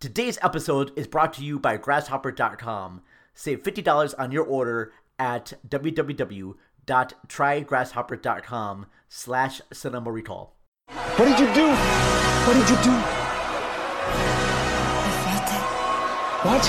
Today's episode is brought to you by Grasshopper.com. Save $50 on your order at www.trygrasshopper.com slash cinema recall. What did you do? What did you do? I felt it. What?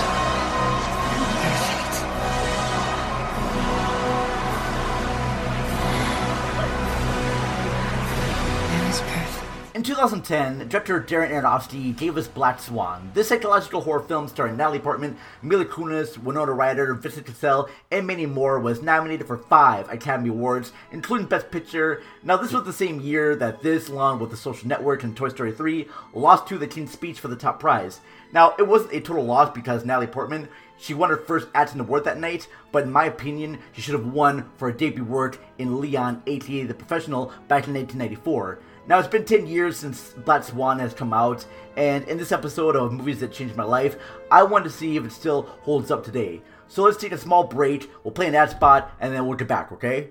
In 2010, director Darren Aronofsky gave us Black Swan. This psychological horror film starring Natalie Portman, Mila Kunis, Winona Ryder, Vincent Cassel, and many more was nominated for five Academy Awards, including Best Picture. Now, this was the same year that this, along with The Social Network and Toy Story 3, lost to The King's Speech for the top prize. Now, it wasn't a total loss because Natalie Portman, she won her first acting award that night, but in my opinion, she should have won for her debut work in Leon, aka The Professional, back in 1994. Now, it's been 10 years since Black Swan has come out, and in this episode of Movies That Changed My Life, I wanted to see if it still holds up today. So let's take a small break, we'll play an ad spot, and then we'll get back, okay?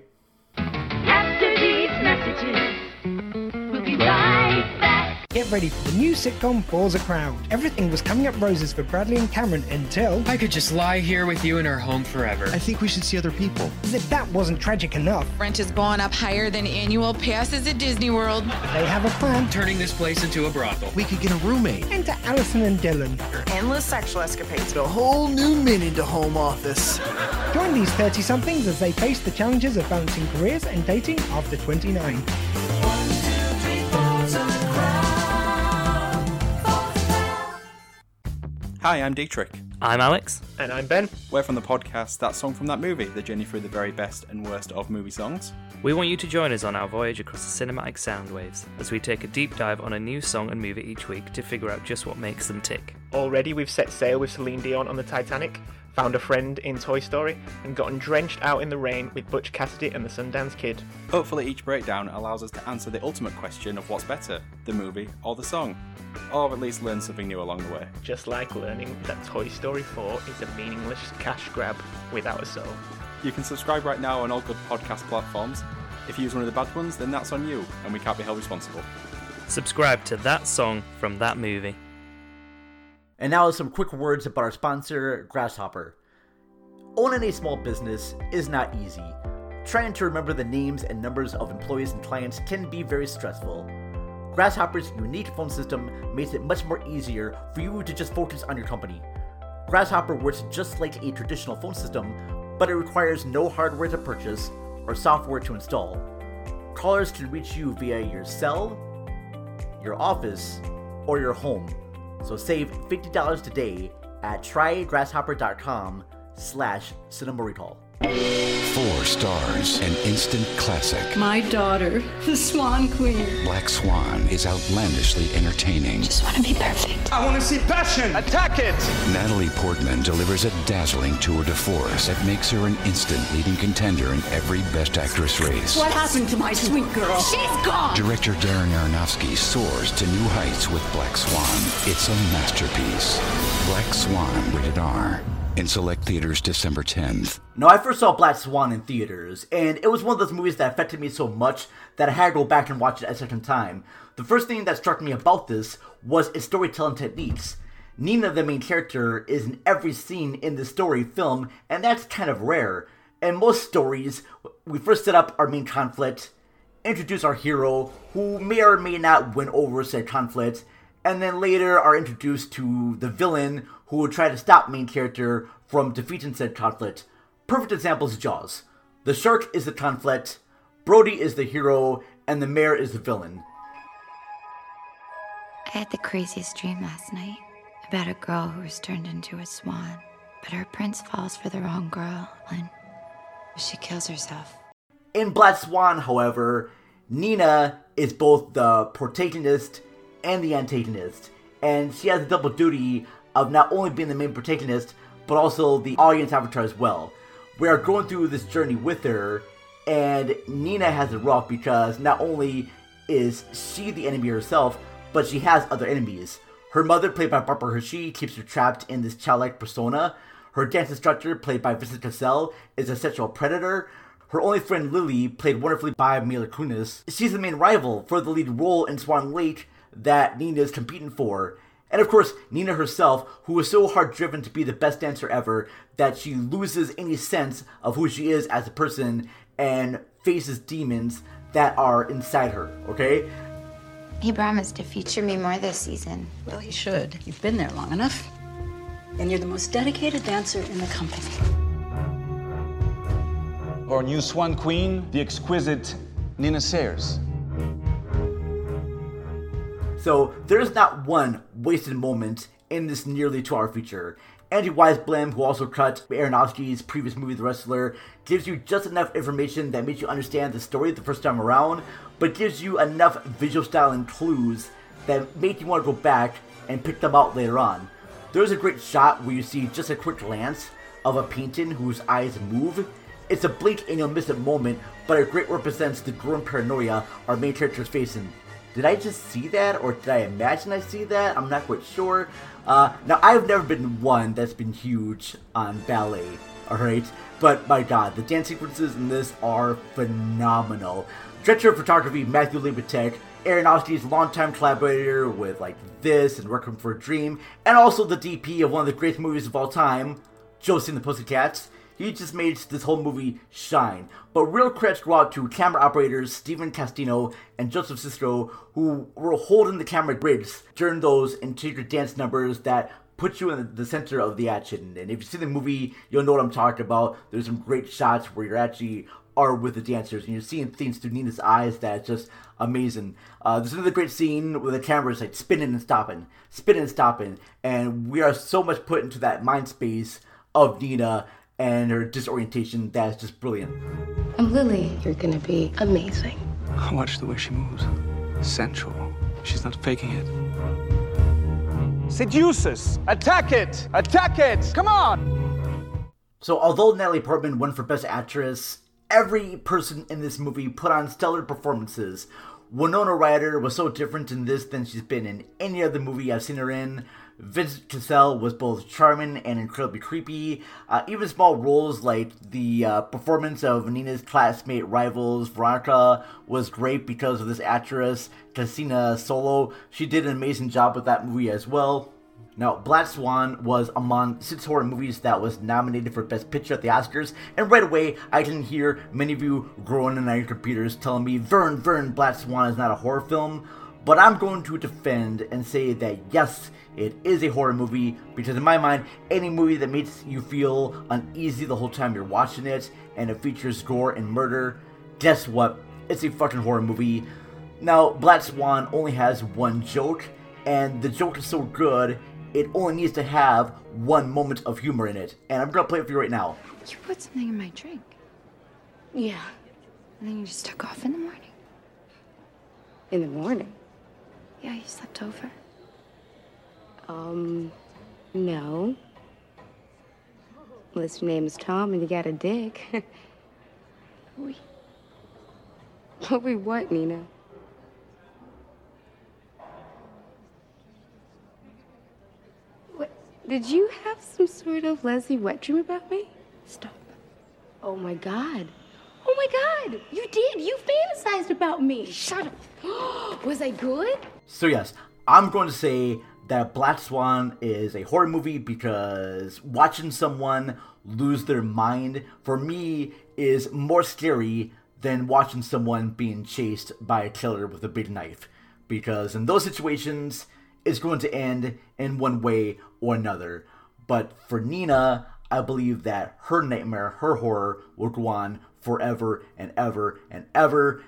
Get ready for the new sitcom Falls a Crowd. Everything was coming up roses for Bradley and Cameron until I could just lie here with you in our home forever. I think we should see other people. as if that wasn't tragic enough. Rent is going up higher than annual passes at Disney World. They have a plan. Turning this place into a brothel. We could get a roommate. Enter Allison and Dylan. Endless sexual escapades. A whole new minute to home office. Join these 30 somethings as they face the challenges of balancing careers and dating after 29. Hi, I'm Dietrich. I'm Alex. And I'm Ben. We're from the podcast That Song from That Movie, the journey through the very best and worst of movie songs. We want you to join us on our voyage across the cinematic sound waves as we take a deep dive on a new song and movie each week to figure out just what makes them tick. Already we've set sail with Celine Dion on the Titanic, found a friend in Toy Story, and gotten drenched out in the rain with Butch Cassidy and the Sundance Kid. Hopefully, each breakdown allows us to answer the ultimate question of what's better, the movie or the song, or at least learn something new along the way. Just like learning that Toy Story 4 is a meaningless cash grab without a soul. You can subscribe right now on all good podcast platforms. If you use one of the bad ones, then that's on you, and we can't be held responsible. Subscribe to that song from that movie. And now some quick words about our sponsor, Grasshopper. Owning a small business is not easy. Trying to remember the names and numbers of employees and clients can be very stressful. Grasshopper's unique phone system makes it much more easier for you to just focus on your company. Grasshopper works just like a traditional phone system, but it requires no hardware to purchase or software to install. Callers can reach you via your cell, your office, or your home. So save $50 today at trygrasshopper.com slash cinema recall. Four stars, an instant classic. My daughter, the Swan Queen. Black Swan is outlandishly entertaining. I just want to be perfect. I want to see passion. Attack it. Natalie Portman delivers a dazzling tour de force that makes her an instant leading contender in every Best Actress race. What happened to my sweet girl? She's gone. Director Darren Aronofsky soars to new heights with Black Swan. It's a masterpiece. Black Swan, rated R. In select theaters December 10th. Now, I first saw Black Swan in theaters, and it was one of those movies that affected me so much that I had to go back and watch it a second time. The first thing that struck me about this was its storytelling techniques. Nina, the main character, is in every scene in the story film, and that's kind of rare. In most stories, we first set up our main conflict, introduce our hero, who may or may not win over said conflict, and then later are introduced to the villain who will try to stop main character from defeating said conflict. Perfect example is Jaws. The shark is the conflict, Brody is the hero, and the mayor is the villain. I had the craziest dream last night about a girl who was turned into a swan. But her prince falls for the wrong girl and she kills herself. In Black Swan, however, Nina is both the protagonist and the antagonist, and she has a double duty of not only being the main protagonist, but also the audience avatar as well. We are going through this journey with her, and Nina has it rough because not only is she the enemy herself, but she has other enemies. Her mother, played by Barbara Hershey, keeps her trapped in this childlike persona. Her dance instructor, played by Vincent Cassel, is a sexual predator. Her only friend Lily, played wonderfully by Mila Kunis, she's the main rival for the lead role in Swan Lake that Nina is competing for. And of course, Nina herself, who is so hard driven to be the best dancer ever that she loses any sense of who she is as a person and faces demons that are inside her, okay? He promised to feature me more this season. Well, he should. You've been there long enough. And you're the most dedicated dancer in the company. Our new swan queen, the exquisite Nina Sayers. So there's not one wasted moment in this nearly two hour feature. Andy Weisblum, who also cut Aronofsky's previous movie The Wrestler, gives you just enough information that makes you understand the story the first time around, but gives you enough visual style and clues that make you want to go back and pick them out later on. There's a great shot where you see just a quick glance of a painting whose eyes move. It's a blink and you'll miss a moment, but it great represents the growing paranoia our main character is facing. Did I just see that, or did I imagine I see that? I'm not quite sure. Uh, now, I've never been one that's been huge on ballet, alright? But my god, the dance sequences in this are phenomenal. Director of photography, Matthew Libatique, Aronofsky's longtime collaborator with like this and Requiem for a Dream, and also the DP of one of the greatest movies of all time, Josie and the Pussycats. He just made this whole movie shine. But real credits go out to camera operators Stephen Castino and Joseph Sisto, who were holding the camera grids during those intricate dance numbers that put you in the center of the action. And if you see the movie, you'll know what I'm talking about. There's some great shots where you're actually are with the dancers and you're seeing things through Nina's eyes that's just amazing. Uh, there's another great scene where the camera is like spinning and stopping, spinning and stopping, and we are so much put into that mind space of Nina and her disorientation that is just brilliant. I'm Lily. You're gonna be amazing. Watch the way she moves. Sensual. She's not faking it. Seduces! Attack it! Attack it! Come on! So, although Natalie Portman won for Best Actress, every person in this movie put on stellar performances. Winona Ryder was so different in this than she's been in any other movie I've seen her in. Vincent Cassel was both charming and incredibly creepy. Uh, even small roles like the uh, performance of Nina's classmate rivals Veronica was great because of this actress, Cassina Solo. She did an amazing job with that movie as well. Now, Black Swan was among six horror movies that was nominated for Best Picture at the Oscars, and right away, I can hear many of you groaning on your computers telling me, Vern, Vern, Black Swan is not a horror film. But I'm going to defend and say that yes, it is a horror movie because, in my mind, any movie that makes you feel uneasy the whole time you're watching it and it features gore and murder, guess what? It's a fucking horror movie. Now, Black Swan only has one joke, and the joke is so good, it only needs to have one moment of humor in it. And I'm gonna play it for you right now. You put something in my drink. Yeah. And then you just took off in the morning. In the morning? Yeah, you slept over. Um, no. Your name is Tom and you got a dick. we. What we what, Nina? What? Did you have some sort of Leslie wet dream about me? Stop. Oh my god. Oh my god! You did! You fantasized about me! Shut up! Was I good? So, yes, I'm going to say that Black Swan is a horror movie because watching someone lose their mind, for me, is more scary than watching someone being chased by a killer with a big knife. Because in those situations, it's going to end in one way or another. But for Nina, I believe that her nightmare, her horror, will go on forever and ever and ever.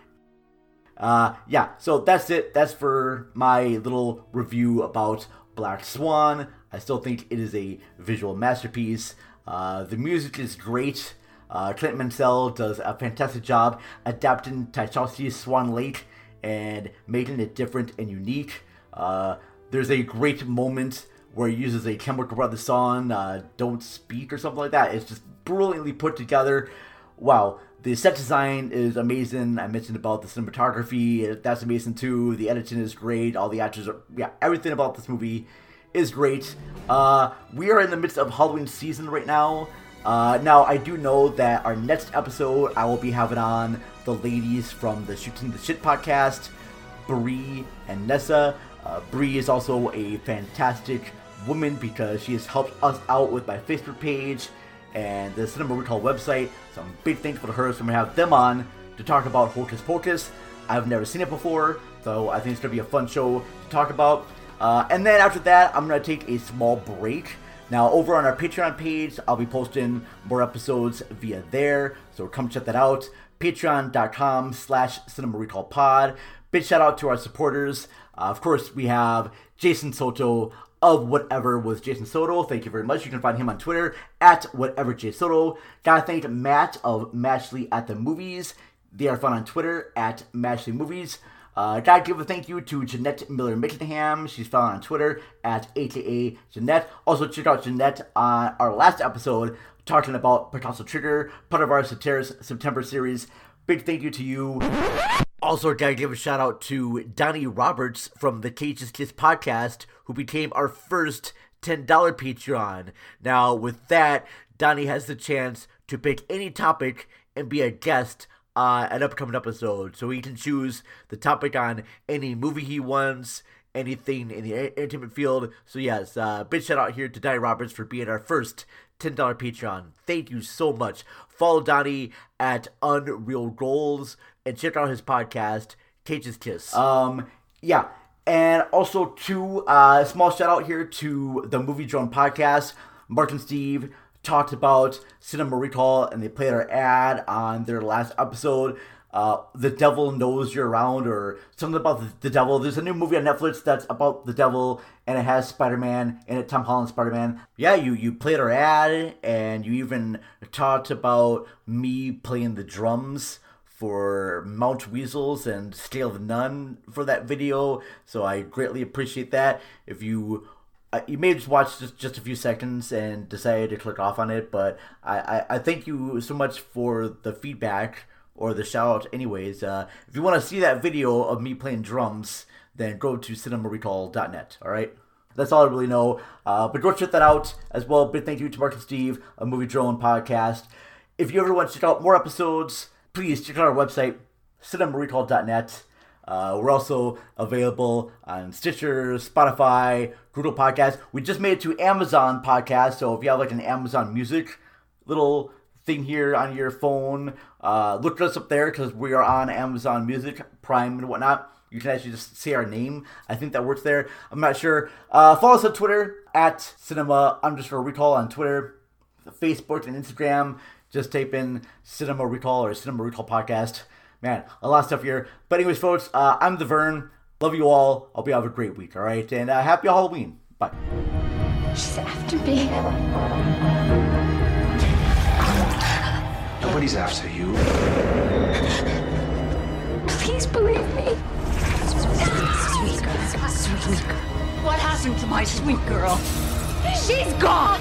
Uh, yeah, so that's it. That's for my little review about Black Swan. I still think it is a visual masterpiece. Uh, the music is great. Uh, Clint Mansell does a fantastic job adapting Tchaikovsky's Swan Lake and making it different and unique. Uh, there's a great moment where he uses a Chemical Brothers song, uh, Don't Speak or something like that. It's just brilliantly put together. Wow, the set design is amazing. I mentioned about the cinematography, that's amazing too. The editing is great. All the actors are, yeah, everything about this movie is great. Uh, we are in the midst of Halloween season right now. Uh, now, I do know that our next episode, I will be having on the ladies from the Shooting the Shit podcast, Brie and Nessa. Uh, Bree is also a fantastic woman because she has helped us out with my Facebook page and the Cinema Recall website. Some big thanks for her. So I'm gonna have them on to talk about Hocus Pocus. I've never seen it before, so I think it's gonna be a fun show to talk about. Uh, and then after that, I'm gonna take a small break. Now, over on our Patreon page, I'll be posting more episodes via there, so come check that out. Patreon.com slash Cinema Recall Pod. Big shout out to our supporters. Uh, of course, we have Jason Soto of Whatever was Jason Soto. Thank you very much. You can find him on Twitter at Whatever J Soto. Gotta thank Matt of Matchley at the Movies. They are found on Twitter at Matchley Movies. Uh, gotta give a thank you to Jeanette Miller Mickenham. She's found on Twitter at AKA Jeanette. Also, check out Jeanette on our last episode talking about Picasso Trigger, part of our September series. Big thank you to you. Also, gotta give a shout out to Donnie Roberts from the Cage's Kiss podcast, who became our first $10 Patreon. Now, with that, Donnie has the chance to pick any topic and be a guest uh, an upcoming episode. So he can choose the topic on any movie he wants, anything in the entertainment field. So yes, uh, big shout out here to Donnie Roberts for being our first $10 Patreon. Thank you so much. Follow Donnie at Unreal Goals and check out his podcast, Cage's Kiss. Um, yeah. And also, to uh, small shout out here to the Movie Drone podcast. Mark and Steve talked about Cinema Recall and they played our ad on their last episode. Uh, the devil knows you're around, or something about the, the, devil. There's a new movie on Netflix that's about the devil, and it has Spider-Man in it, Tom Holland Spider-Man. Yeah, you you played our ad, and you even talked about me playing the drums for Mount Weasels and Scale of None for that video. So I greatly appreciate that. If you you may just watch just, just a few seconds and decide to click off on it, but I, I, I thank you so much for the feedback or the shout out anyways. Uh, if you want to see that video of me playing drums, then go to cinemarecall.net, alright? That's all I really know. Uh, but go check that out as well. Big thank you to Mark and Steve, a Movie Drone podcast. If you ever want to check out more episodes, please check out our website, cinemarecall.net. Uh, we're also available on Stitcher, Spotify, Google Podcasts. We just made it to Amazon Podcast, so if you have like an Amazon Music little thing here on your phone, uh, look us up there because we are on Amazon Music, Prime, and whatnot. You can actually just say our name. I think that works there. I'm not sure. Uh, follow us on Twitter at cinema underscore recall on Twitter, Facebook, and Instagram. Just type in Cinema Recall or Cinema Recall Podcast man, a lot of stuff here. But anyways, folks, uh, I'm the Vern. Love you all. I hope you have a great week. All right, and uh, happy Halloween. Bye. She's after me. Nobody's after you. Please believe me. Sweet girl, sweet girl. What happened to my sweet girl? She's gone.